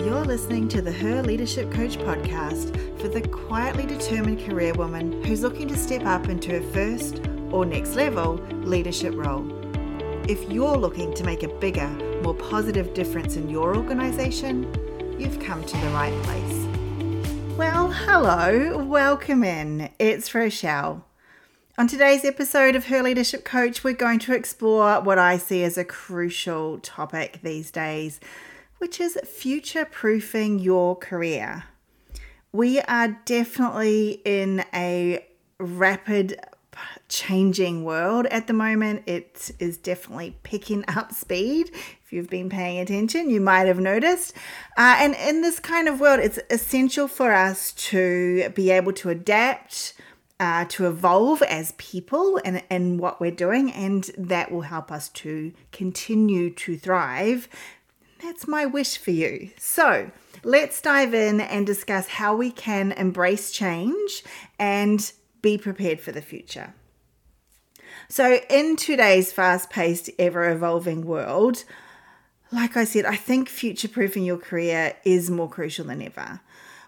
You're listening to the Her Leadership Coach podcast for the quietly determined career woman who's looking to step up into her first or next level leadership role. If you're looking to make a bigger, more positive difference in your organization, you've come to the right place. Well, hello, welcome in. It's Rochelle. On today's episode of Her Leadership Coach, we're going to explore what I see as a crucial topic these days, which is future proofing your career. We are definitely in a rapid changing world at the moment. It is definitely picking up speed. If you've been paying attention, you might have noticed. Uh, and in this kind of world, it's essential for us to be able to adapt uh, to evolve as people and, and what we're doing, and that will help us to continue to thrive. That's my wish for you. So, let's dive in and discuss how we can embrace change and be prepared for the future. So, in today's fast paced, ever evolving world, like I said, I think future proofing your career is more crucial than ever.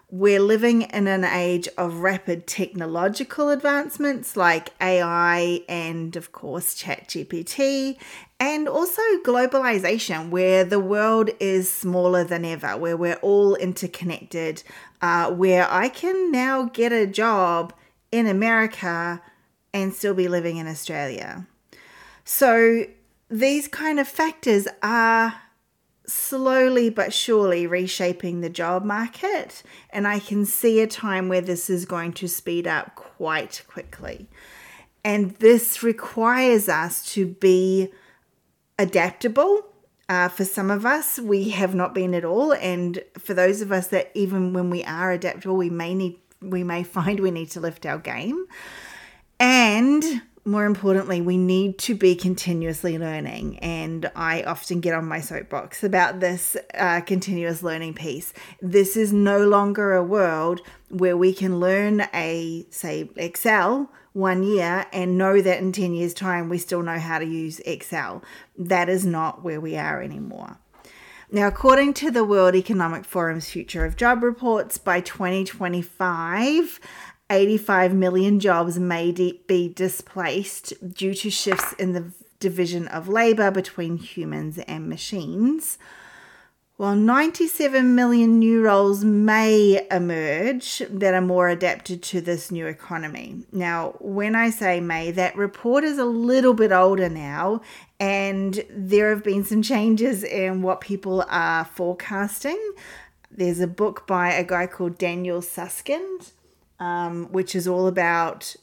We're living in an age of rapid technological advancements like AI and, of course, ChatGPT, and also globalization, where the world is smaller than ever, where we're all interconnected, uh, where I can now get a job in America and still be living in Australia. So, these kind of factors are slowly but surely reshaping the job market. And I can see a time where this is going to speed up quite quickly. And this requires us to be adaptable. Uh, for some of us, we have not been at all. And for those of us that even when we are adaptable, we may need we may find we need to lift our game. And more importantly, we need to be continuously learning. And I often get on my soapbox about this uh, continuous learning piece. This is no longer a world where we can learn a, say, Excel one year and know that in 10 years' time we still know how to use Excel. That is not where we are anymore. Now, according to the World Economic Forum's Future of Job reports, by 2025, 85 million jobs may be displaced due to shifts in the division of labour between humans and machines, while 97 million new roles may emerge that are more adapted to this new economy. Now, when I say may, that report is a little bit older now, and there have been some changes in what people are forecasting. There's a book by a guy called Daniel Susskind um, which is all about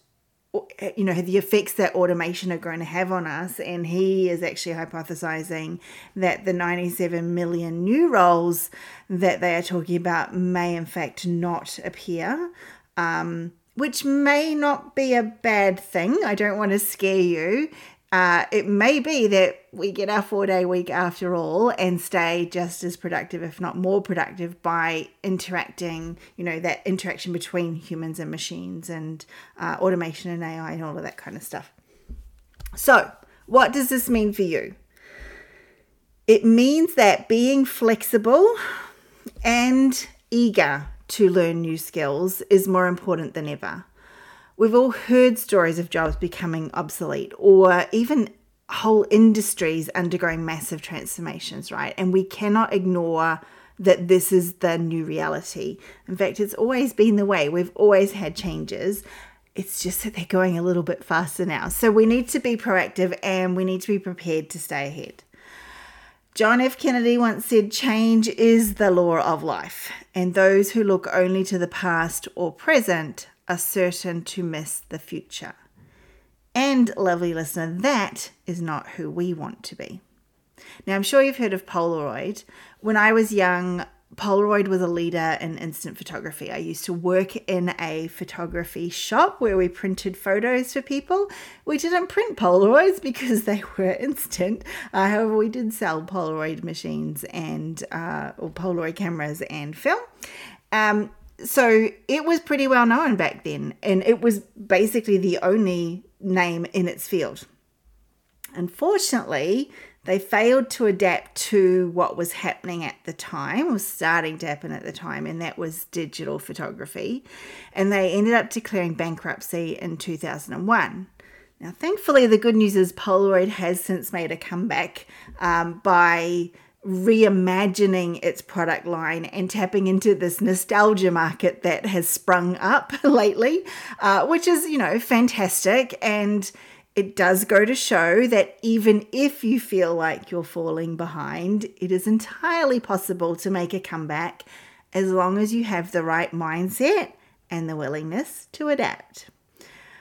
you know the effects that automation are going to have on us and he is actually hypothesizing that the 97 million new roles that they are talking about may in fact not appear um, which may not be a bad thing. I don't want to scare you uh, it may be that we get our four day week after all and stay just as productive, if not more productive, by interacting, you know, that interaction between humans and machines and uh, automation and AI and all of that kind of stuff. So, what does this mean for you? It means that being flexible and eager to learn new skills is more important than ever. We've all heard stories of jobs becoming obsolete or even whole industries undergoing massive transformations, right? And we cannot ignore that this is the new reality. In fact, it's always been the way. We've always had changes. It's just that they're going a little bit faster now. So we need to be proactive and we need to be prepared to stay ahead. John F. Kennedy once said, Change is the law of life, and those who look only to the past or present are certain to miss the future. And, lovely listener, that is not who we want to be. Now, I'm sure you've heard of Polaroid. When I was young, Polaroid was a leader in instant photography. I used to work in a photography shop where we printed photos for people. We didn't print Polaroids because they were instant. Uh, however, we did sell Polaroid machines and uh, or Polaroid cameras and film. Um, so it was pretty well known back then, and it was basically the only name in its field. Unfortunately, They failed to adapt to what was happening at the time, was starting to happen at the time, and that was digital photography. And they ended up declaring bankruptcy in 2001. Now, thankfully, the good news is Polaroid has since made a comeback um, by reimagining its product line and tapping into this nostalgia market that has sprung up lately, uh, which is, you know, fantastic. And it does go to show that even if you feel like you're falling behind, it is entirely possible to make a comeback as long as you have the right mindset and the willingness to adapt.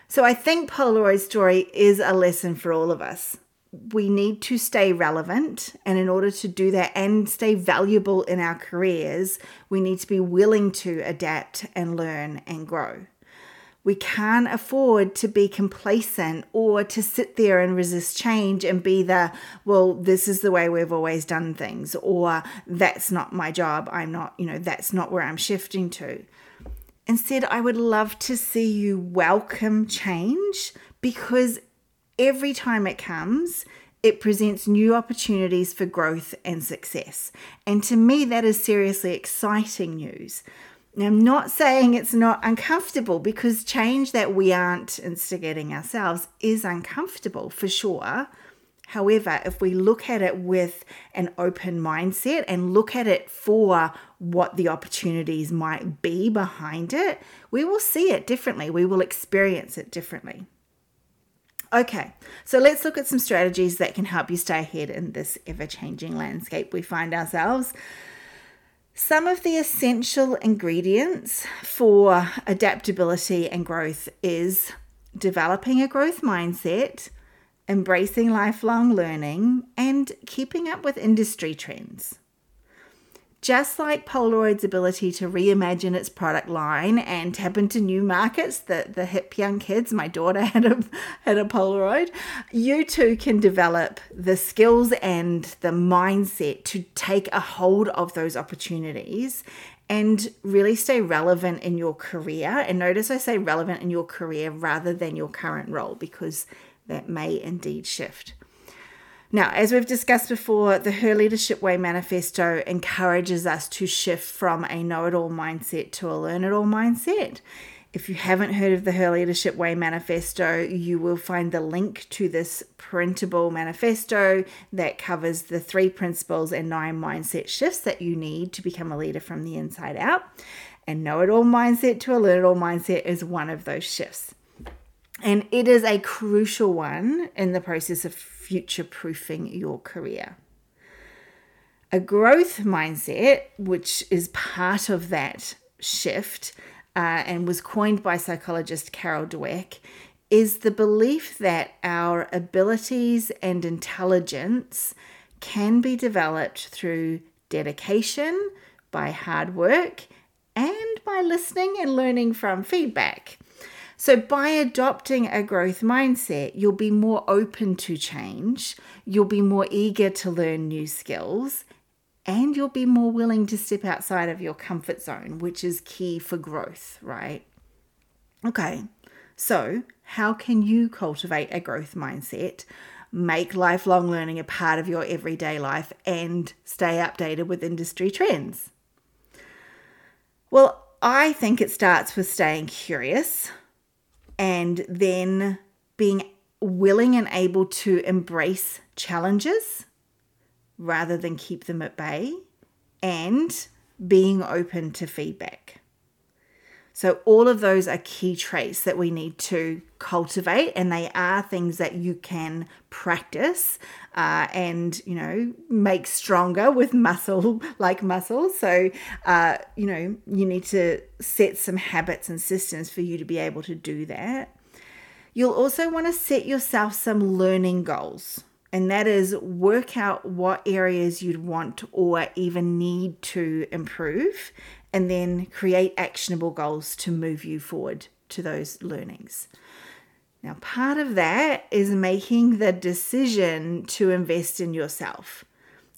So I think Polaroid's story is a lesson for all of us. We need to stay relevant, and in order to do that and stay valuable in our careers, we need to be willing to adapt and learn and grow. We can't afford to be complacent or to sit there and resist change and be the, well, this is the way we've always done things, or that's not my job. I'm not, you know, that's not where I'm shifting to. Instead, I would love to see you welcome change because every time it comes, it presents new opportunities for growth and success. And to me, that is seriously exciting news. Now, I'm not saying it's not uncomfortable because change that we aren't instigating ourselves is uncomfortable for sure. However, if we look at it with an open mindset and look at it for what the opportunities might be behind it, we will see it differently. We will experience it differently. Okay, so let's look at some strategies that can help you stay ahead in this ever changing landscape we find ourselves. Some of the essential ingredients for adaptability and growth is developing a growth mindset, embracing lifelong learning, and keeping up with industry trends. Just like Polaroid's ability to reimagine its product line and tap into new markets, the, the hip young kids, my daughter had a, had a Polaroid, you too can develop the skills and the mindset to take a hold of those opportunities and really stay relevant in your career. And notice I say relevant in your career rather than your current role because that may indeed shift. Now, as we've discussed before, the Her Leadership Way manifesto encourages us to shift from a know it all mindset to a learn it all mindset. If you haven't heard of the Her Leadership Way manifesto, you will find the link to this printable manifesto that covers the three principles and nine mindset shifts that you need to become a leader from the inside out. And know it all mindset to a learn it all mindset is one of those shifts. And it is a crucial one in the process of future proofing your career. A growth mindset, which is part of that shift uh, and was coined by psychologist Carol Dweck, is the belief that our abilities and intelligence can be developed through dedication, by hard work, and by listening and learning from feedback. So, by adopting a growth mindset, you'll be more open to change, you'll be more eager to learn new skills, and you'll be more willing to step outside of your comfort zone, which is key for growth, right? Okay, so how can you cultivate a growth mindset? Make lifelong learning a part of your everyday life and stay updated with industry trends? Well, I think it starts with staying curious and then being willing and able to embrace challenges rather than keep them at bay and being open to feedback. So, all of those are key traits that we need to cultivate, and they are things that you can practice uh, and, you know, make stronger with muscle like muscles. So, uh, you know, you need to set some habits and systems for you to be able to do that. You'll also want to set yourself some learning goals and that is work out what areas you'd want or even need to improve and then create actionable goals to move you forward to those learnings. Now, part of that is making the decision to invest in yourself.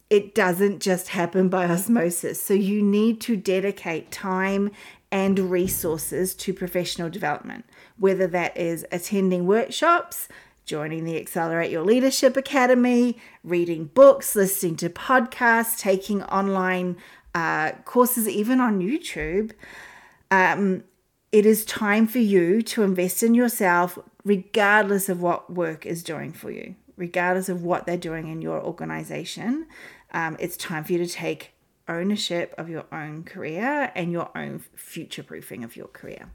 It doesn't just happen by osmosis. So, you need to dedicate time and resources to professional development, whether that is attending workshops, joining the Accelerate Your Leadership Academy, reading books, listening to podcasts, taking online uh, courses, even on YouTube. Um, it is time for you to invest in yourself, regardless of what work is doing for you, regardless of what they're doing in your organization. Um, it's time for you to take ownership of your own career and your own future proofing of your career.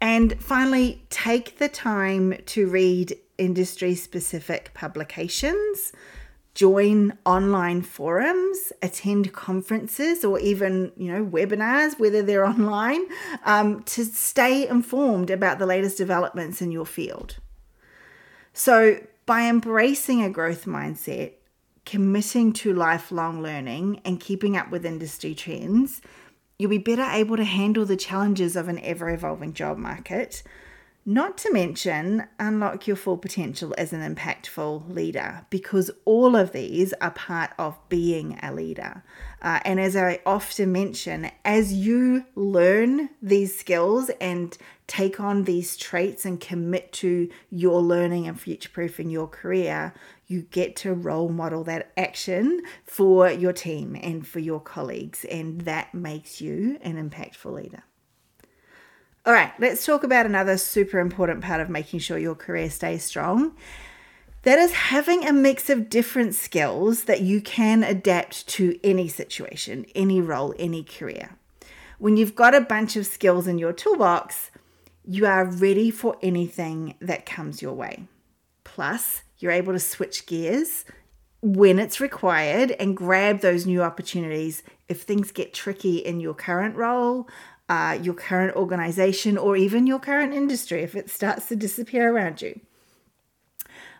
And finally, take the time to read industry specific publications, join online forums, attend conferences or even, you know, webinars, whether they're online, um, to stay informed about the latest developments in your field. So, by embracing a growth mindset, committing to lifelong learning, and keeping up with industry trends, You'll be better able to handle the challenges of an ever evolving job market, not to mention unlock your full potential as an impactful leader, because all of these are part of being a leader. Uh, and as I often mention, as you learn these skills and take on these traits and commit to your learning and future proofing your career, you get to role model that action for your team and for your colleagues, and that makes you an impactful leader. All right, let's talk about another super important part of making sure your career stays strong. That is having a mix of different skills that you can adapt to any situation, any role, any career. When you've got a bunch of skills in your toolbox, you are ready for anything that comes your way. Plus, you're able to switch gears when it's required and grab those new opportunities if things get tricky in your current role, uh, your current organization, or even your current industry if it starts to disappear around you.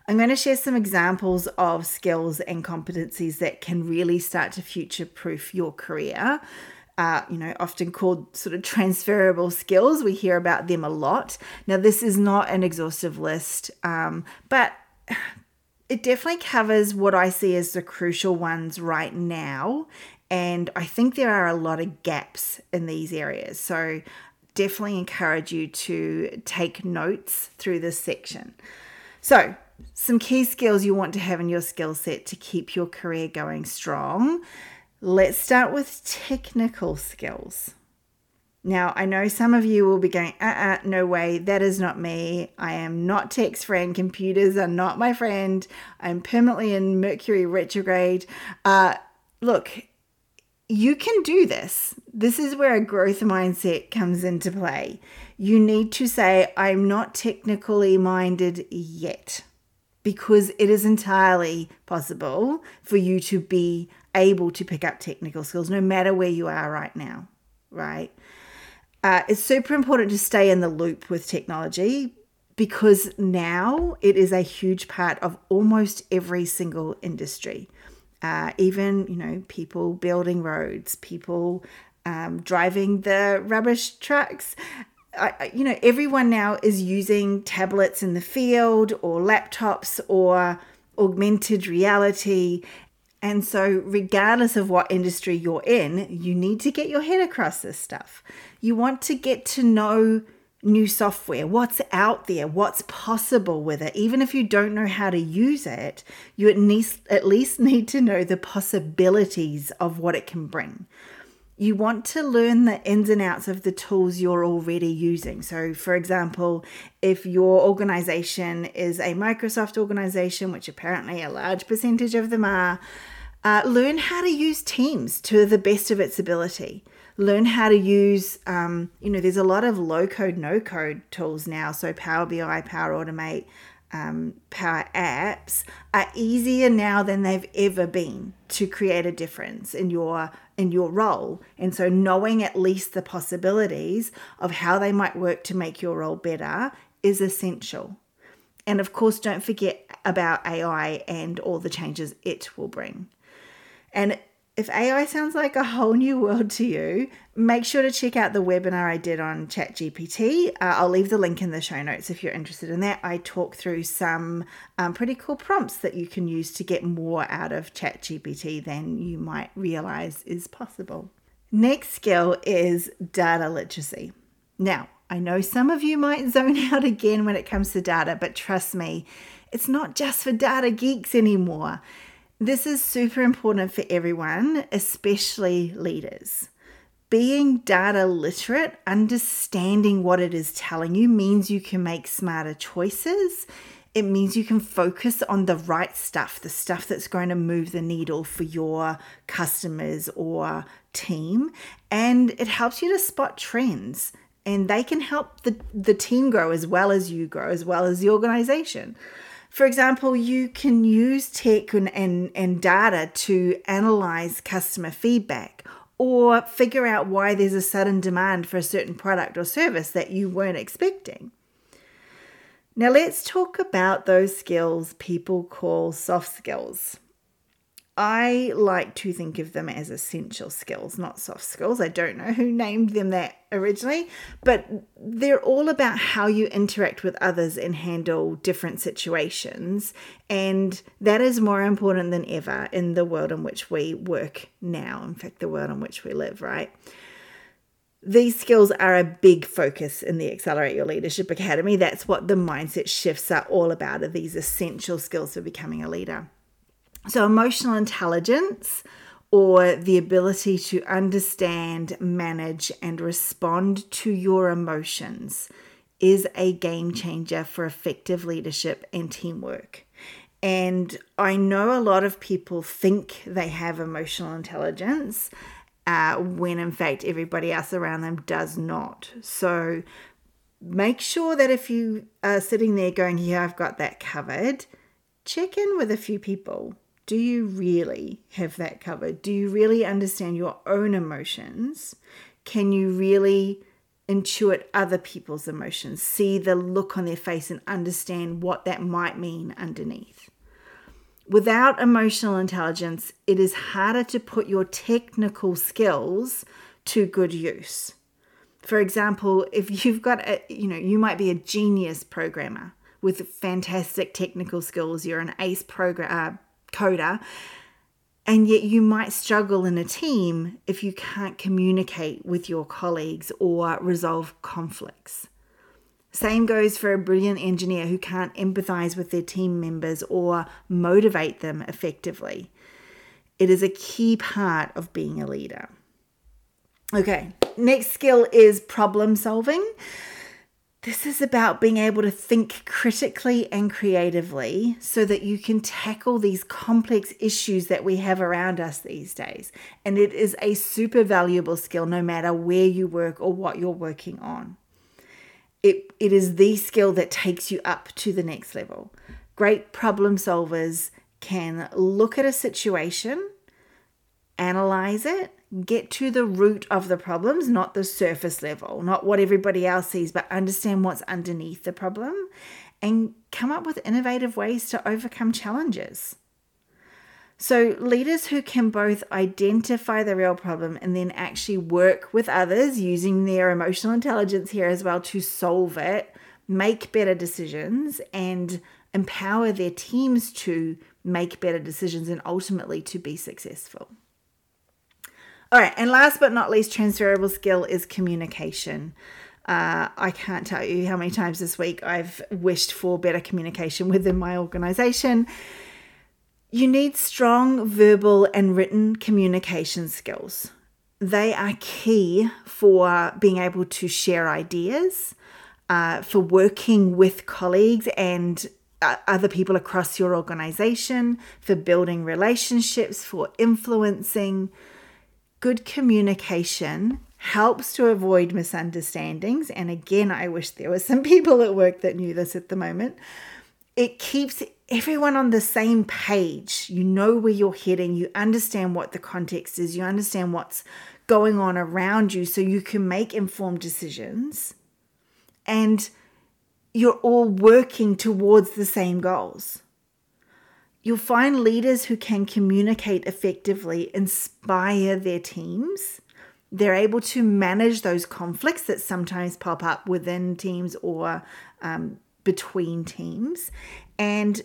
I'm going to share some examples of skills and competencies that can really start to future proof your career. Uh, you know, often called sort of transferable skills. We hear about them a lot. Now, this is not an exhaustive list, um, but it definitely covers what I see as the crucial ones right now. And I think there are a lot of gaps in these areas. So definitely encourage you to take notes through this section. So, some key skills you want to have in your skill set to keep your career going strong. Let's start with technical skills. Now, I know some of you will be going, uh uh, no way, that is not me. I am not text friend. Computers are not my friend. I'm permanently in Mercury retrograde. Uh, look, you can do this. This is where a growth mindset comes into play. You need to say, I'm not technically minded yet, because it is entirely possible for you to be able to pick up technical skills no matter where you are right now, right? Uh, it's super important to stay in the loop with technology because now it is a huge part of almost every single industry. Uh, even, you know, people building roads, people um, driving the rubbish trucks. I, you know, everyone now is using tablets in the field or laptops or augmented reality. And so, regardless of what industry you're in, you need to get your head across this stuff. You want to get to know new software, what's out there, what's possible with it. Even if you don't know how to use it, you at least, at least need to know the possibilities of what it can bring. You want to learn the ins and outs of the tools you're already using. So, for example, if your organization is a Microsoft organization, which apparently a large percentage of them are, uh, learn how to use Teams to the best of its ability learn how to use, um, you know, there's a lot of low code, no code tools now. So Power BI, Power Automate, um, Power Apps are easier now than they've ever been to create a difference in your in your role. And so knowing at least the possibilities of how they might work to make your role better is essential. And of course, don't forget about AI and all the changes it will bring. And if AI sounds like a whole new world to you, make sure to check out the webinar I did on ChatGPT. Uh, I'll leave the link in the show notes if you're interested in that. I talk through some um, pretty cool prompts that you can use to get more out of ChatGPT than you might realize is possible. Next skill is data literacy. Now, I know some of you might zone out again when it comes to data, but trust me, it's not just for data geeks anymore. This is super important for everyone, especially leaders. Being data literate, understanding what it is telling you, means you can make smarter choices. It means you can focus on the right stuff, the stuff that's going to move the needle for your customers or team. And it helps you to spot trends and they can help the, the team grow as well as you grow, as well as the organization. For example, you can use tech and, and, and data to analyze customer feedback or figure out why there's a sudden demand for a certain product or service that you weren't expecting. Now, let's talk about those skills people call soft skills. I like to think of them as essential skills, not soft skills. I don't know who named them that originally, but they're all about how you interact with others and handle different situations. And that is more important than ever in the world in which we work now. In fact, the world in which we live, right? These skills are a big focus in the Accelerate Your Leadership Academy. That's what the mindset shifts are all about, are these essential skills for becoming a leader. So, emotional intelligence or the ability to understand, manage, and respond to your emotions is a game changer for effective leadership and teamwork. And I know a lot of people think they have emotional intelligence uh, when in fact everybody else around them does not. So make sure that if you are sitting there going, Yeah, I've got that covered, check in with a few people do you really have that covered? Do you really understand your own emotions? Can you really intuit other people's emotions, see the look on their face, and understand what that might mean underneath? Without emotional intelligence, it is harder to put your technical skills to good use. For example, if you've got a, you know, you might be a genius programmer with fantastic technical skills, you're an ace program, uh, coder. And yet, you might struggle in a team if you can't communicate with your colleagues or resolve conflicts. Same goes for a brilliant engineer who can't empathize with their team members or motivate them effectively. It is a key part of being a leader. Okay, next skill is problem solving. This is about being able to think critically and creatively so that you can tackle these complex issues that we have around us these days. And it is a super valuable skill no matter where you work or what you're working on. It, it is the skill that takes you up to the next level. Great problem solvers can look at a situation, analyze it, get to the root of the problems, not the surface level, not what everybody else sees, but understand what's underneath the problem and come up with innovative ways to overcome challenges. So, leaders who can both identify the real problem and then actually work with others using their emotional intelligence here as well to solve it, make better decisions, and empower their teams to make better decisions and ultimately to be successful. All right, and last but not least, transferable skill is communication. Uh, I can't tell you how many times this week I've wished for better communication within my organization. You need strong verbal and written communication skills. They are key for being able to share ideas, uh, for working with colleagues and uh, other people across your organization, for building relationships, for influencing good communication helps to avoid misunderstandings. And again, I wish there were some people at work that knew this at the moment. It keeps everyone on the same page. You know where you're heading, you understand what the context is, you understand what's going on around you, so you can make informed decisions. And you're all working towards the same goals. You'll find leaders who can communicate effectively inspire their teams. They're able to manage those conflicts that sometimes pop up within teams or um, between teams. And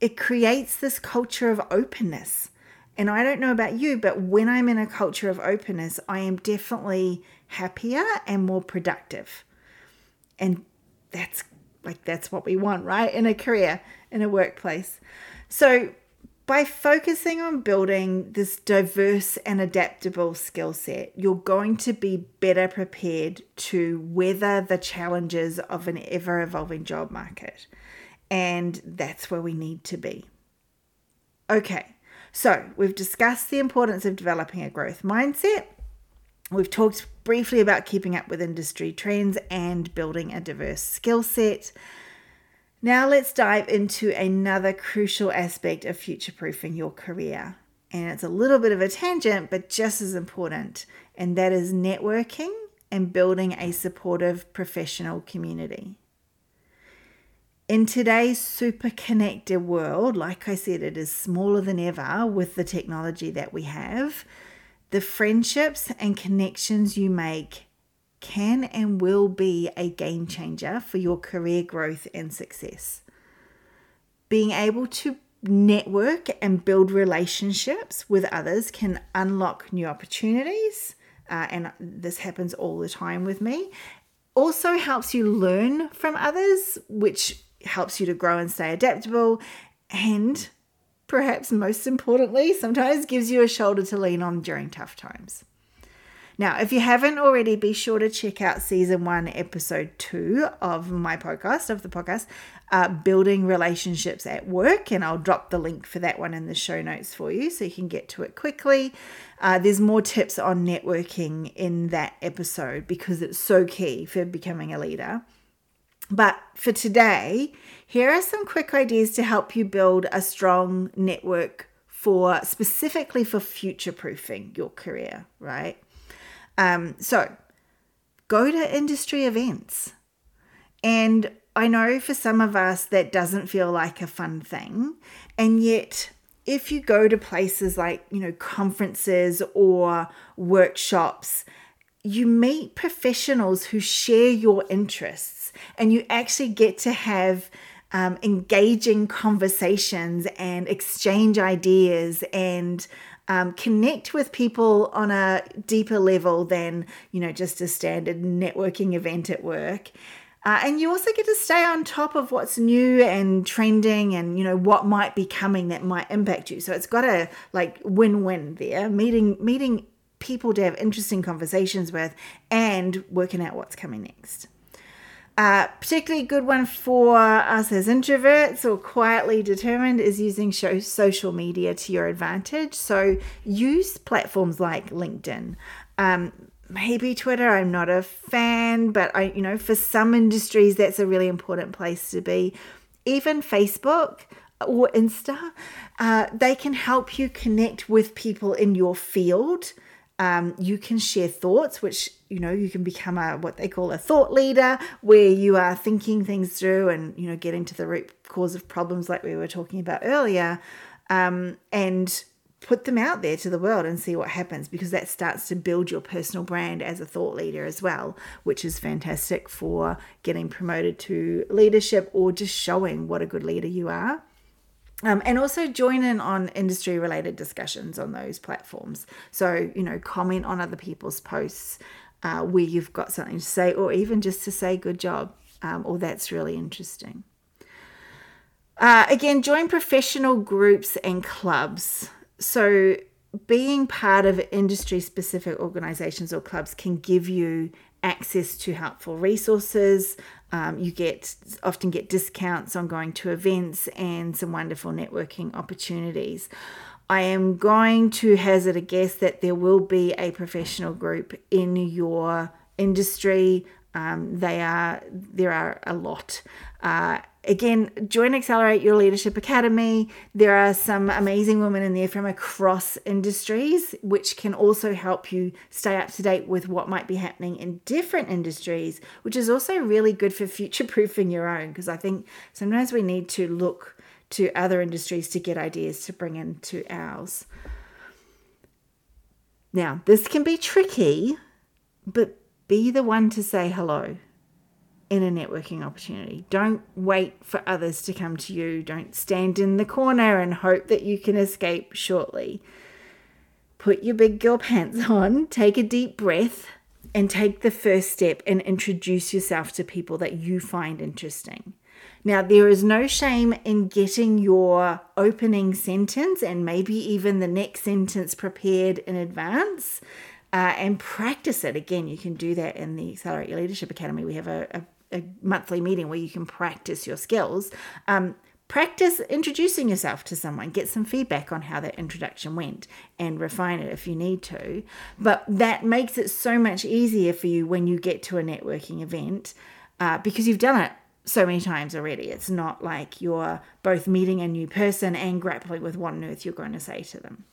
it creates this culture of openness. And I don't know about you, but when I'm in a culture of openness, I am definitely happier and more productive. and that's like that's what we want, right? In a career, in a workplace. So by focusing on building this diverse and adaptable skill set, you're going to be better prepared to weather the challenges of an ever evolving job market. And that's where we need to be. Okay, so we've discussed the importance of developing a growth mindset. We've talked briefly about keeping up with industry trends and building a diverse skill set. Now let's dive into another crucial aspect of future proofing your career. And it's a little bit of a tangent, but just as important, and that is networking and building a supportive professional community. In today's super connected world, like I said, it is smaller than ever with the technology that we have. The friendships and connections you make can and will be a game changer for your career growth and success. Being able to network and build relationships with others can unlock new opportunities, uh, and this happens all the time with me. Also helps you learn from others, which helps you to grow and stay adaptable, and perhaps most importantly, sometimes gives you a shoulder to lean on during tough times. Now, if you haven't already, be sure to check out season one, episode two of my podcast, of the podcast, uh, Building Relationships at Work. And I'll drop the link for that one in the show notes for you so you can get to it quickly. Uh, there's more tips on networking in that episode because it's so key for becoming a leader. But for today, here are some quick ideas to help you build a strong network for specifically for future proofing your career, right? Um, so go to industry events. And I know for some of us that doesn't feel like a fun thing. And yet, if you go to places like, you know, conferences or workshops, you meet professionals who share your interests and you actually get to have um, engaging conversations and exchange ideas and um, connect with people on a deeper level than you know just a standard networking event at work. Uh, and you also get to stay on top of what's new and trending and you know what might be coming that might impact you. So it's got a like win-win there meeting meeting people to have interesting conversations with and working out what's coming next uh, particularly good one for us as introverts or quietly determined is using show, social media to your advantage. So use platforms like LinkedIn. Um, maybe Twitter, I'm not a fan, but I, you know, for some industries, that's a really important place to be. Even Facebook or Insta, uh, they can help you connect with people in your field. Um, you can share thoughts, which you know you can become a what they call a thought leader, where you are thinking things through and you know getting to the root cause of problems, like we were talking about earlier, um, and put them out there to the world and see what happens because that starts to build your personal brand as a thought leader as well, which is fantastic for getting promoted to leadership or just showing what a good leader you are. Um, and also join in on industry related discussions on those platforms. So, you know, comment on other people's posts uh, where you've got something to say, or even just to say good job, um, or that's really interesting. Uh, again, join professional groups and clubs. So, being part of industry specific organizations or clubs can give you access to helpful resources. Um, you get often get discounts on going to events and some wonderful networking opportunities. I am going to hazard a guess that there will be a professional group in your industry. Um, they are there are a lot. Uh, again, join Accelerate Your Leadership Academy. There are some amazing women in there from across industries, which can also help you stay up to date with what might be happening in different industries, which is also really good for future proofing your own. Because I think sometimes we need to look to other industries to get ideas to bring into ours. Now, this can be tricky, but be the one to say hello in a networking opportunity. Don't wait for others to come to you. Don't stand in the corner and hope that you can escape shortly. Put your big girl pants on, take a deep breath, and take the first step and introduce yourself to people that you find interesting. Now, there is no shame in getting your opening sentence and maybe even the next sentence prepared in advance uh, and practice it. Again, you can do that in the Accelerate Your Leadership Academy. We have a, a, a monthly meeting where you can practice your skills. Um, practice introducing yourself to someone, get some feedback on how that introduction went, and refine it if you need to. But that makes it so much easier for you when you get to a networking event uh, because you've done it so many times already. It's not like you're both meeting a new person and grappling with what on earth you're going to say to them.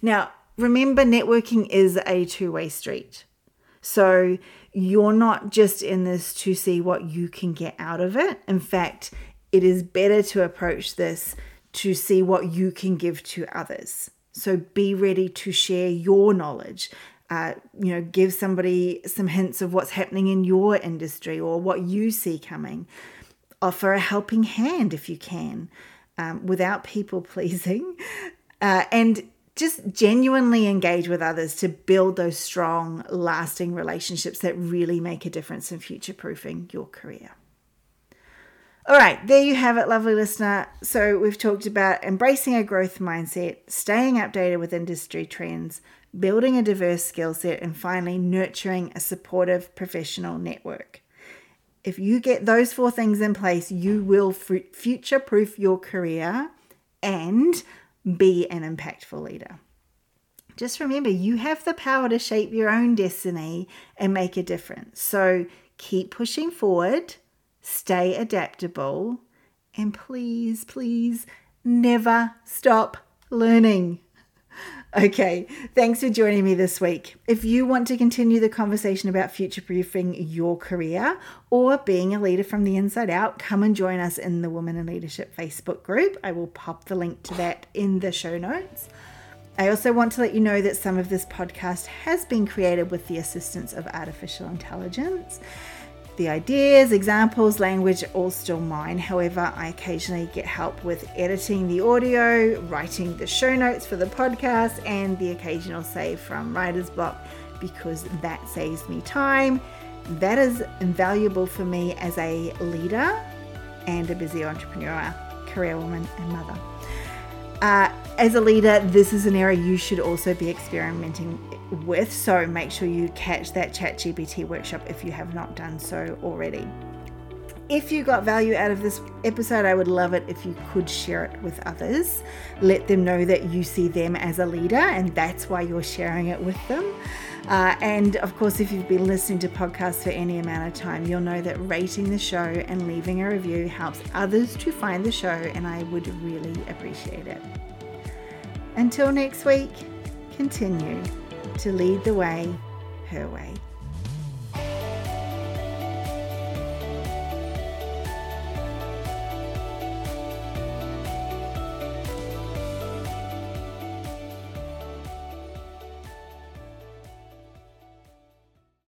Now, remember, networking is a two way street. So you're not just in this to see what you can get out of it. In fact, it is better to approach this to see what you can give to others. So be ready to share your knowledge. Uh, you know, give somebody some hints of what's happening in your industry or what you see coming. Offer a helping hand if you can, um, without people pleasing, uh, and just genuinely engage with others to build those strong, lasting relationships that really make a difference in future proofing your career. All right, there you have it, lovely listener. So, we've talked about embracing a growth mindset, staying updated with industry trends, building a diverse skill set, and finally, nurturing a supportive professional network. If you get those four things in place, you will future proof your career and be an impactful leader. Just remember, you have the power to shape your own destiny and make a difference. So, keep pushing forward stay adaptable, and please, please never stop learning. Okay, thanks for joining me this week. If you want to continue the conversation about future proofing your career or being a leader from the inside out, come and join us in the Women in Leadership Facebook group. I will pop the link to that in the show notes. I also want to let you know that some of this podcast has been created with the assistance of artificial intelligence. The ideas, examples, language all still mine. However, I occasionally get help with editing the audio, writing the show notes for the podcast, and the occasional save from writer's block because that saves me time. That is invaluable for me as a leader and a busy entrepreneur, career woman, and mother. Uh, as a leader, this is an area you should also be experimenting with. So make sure you catch that ChatGPT workshop if you have not done so already. If you got value out of this episode, I would love it if you could share it with others. Let them know that you see them as a leader and that's why you're sharing it with them. Uh, and of course, if you've been listening to podcasts for any amount of time, you'll know that rating the show and leaving a review helps others to find the show, and I would really appreciate it. Until next week, continue to lead the way her way.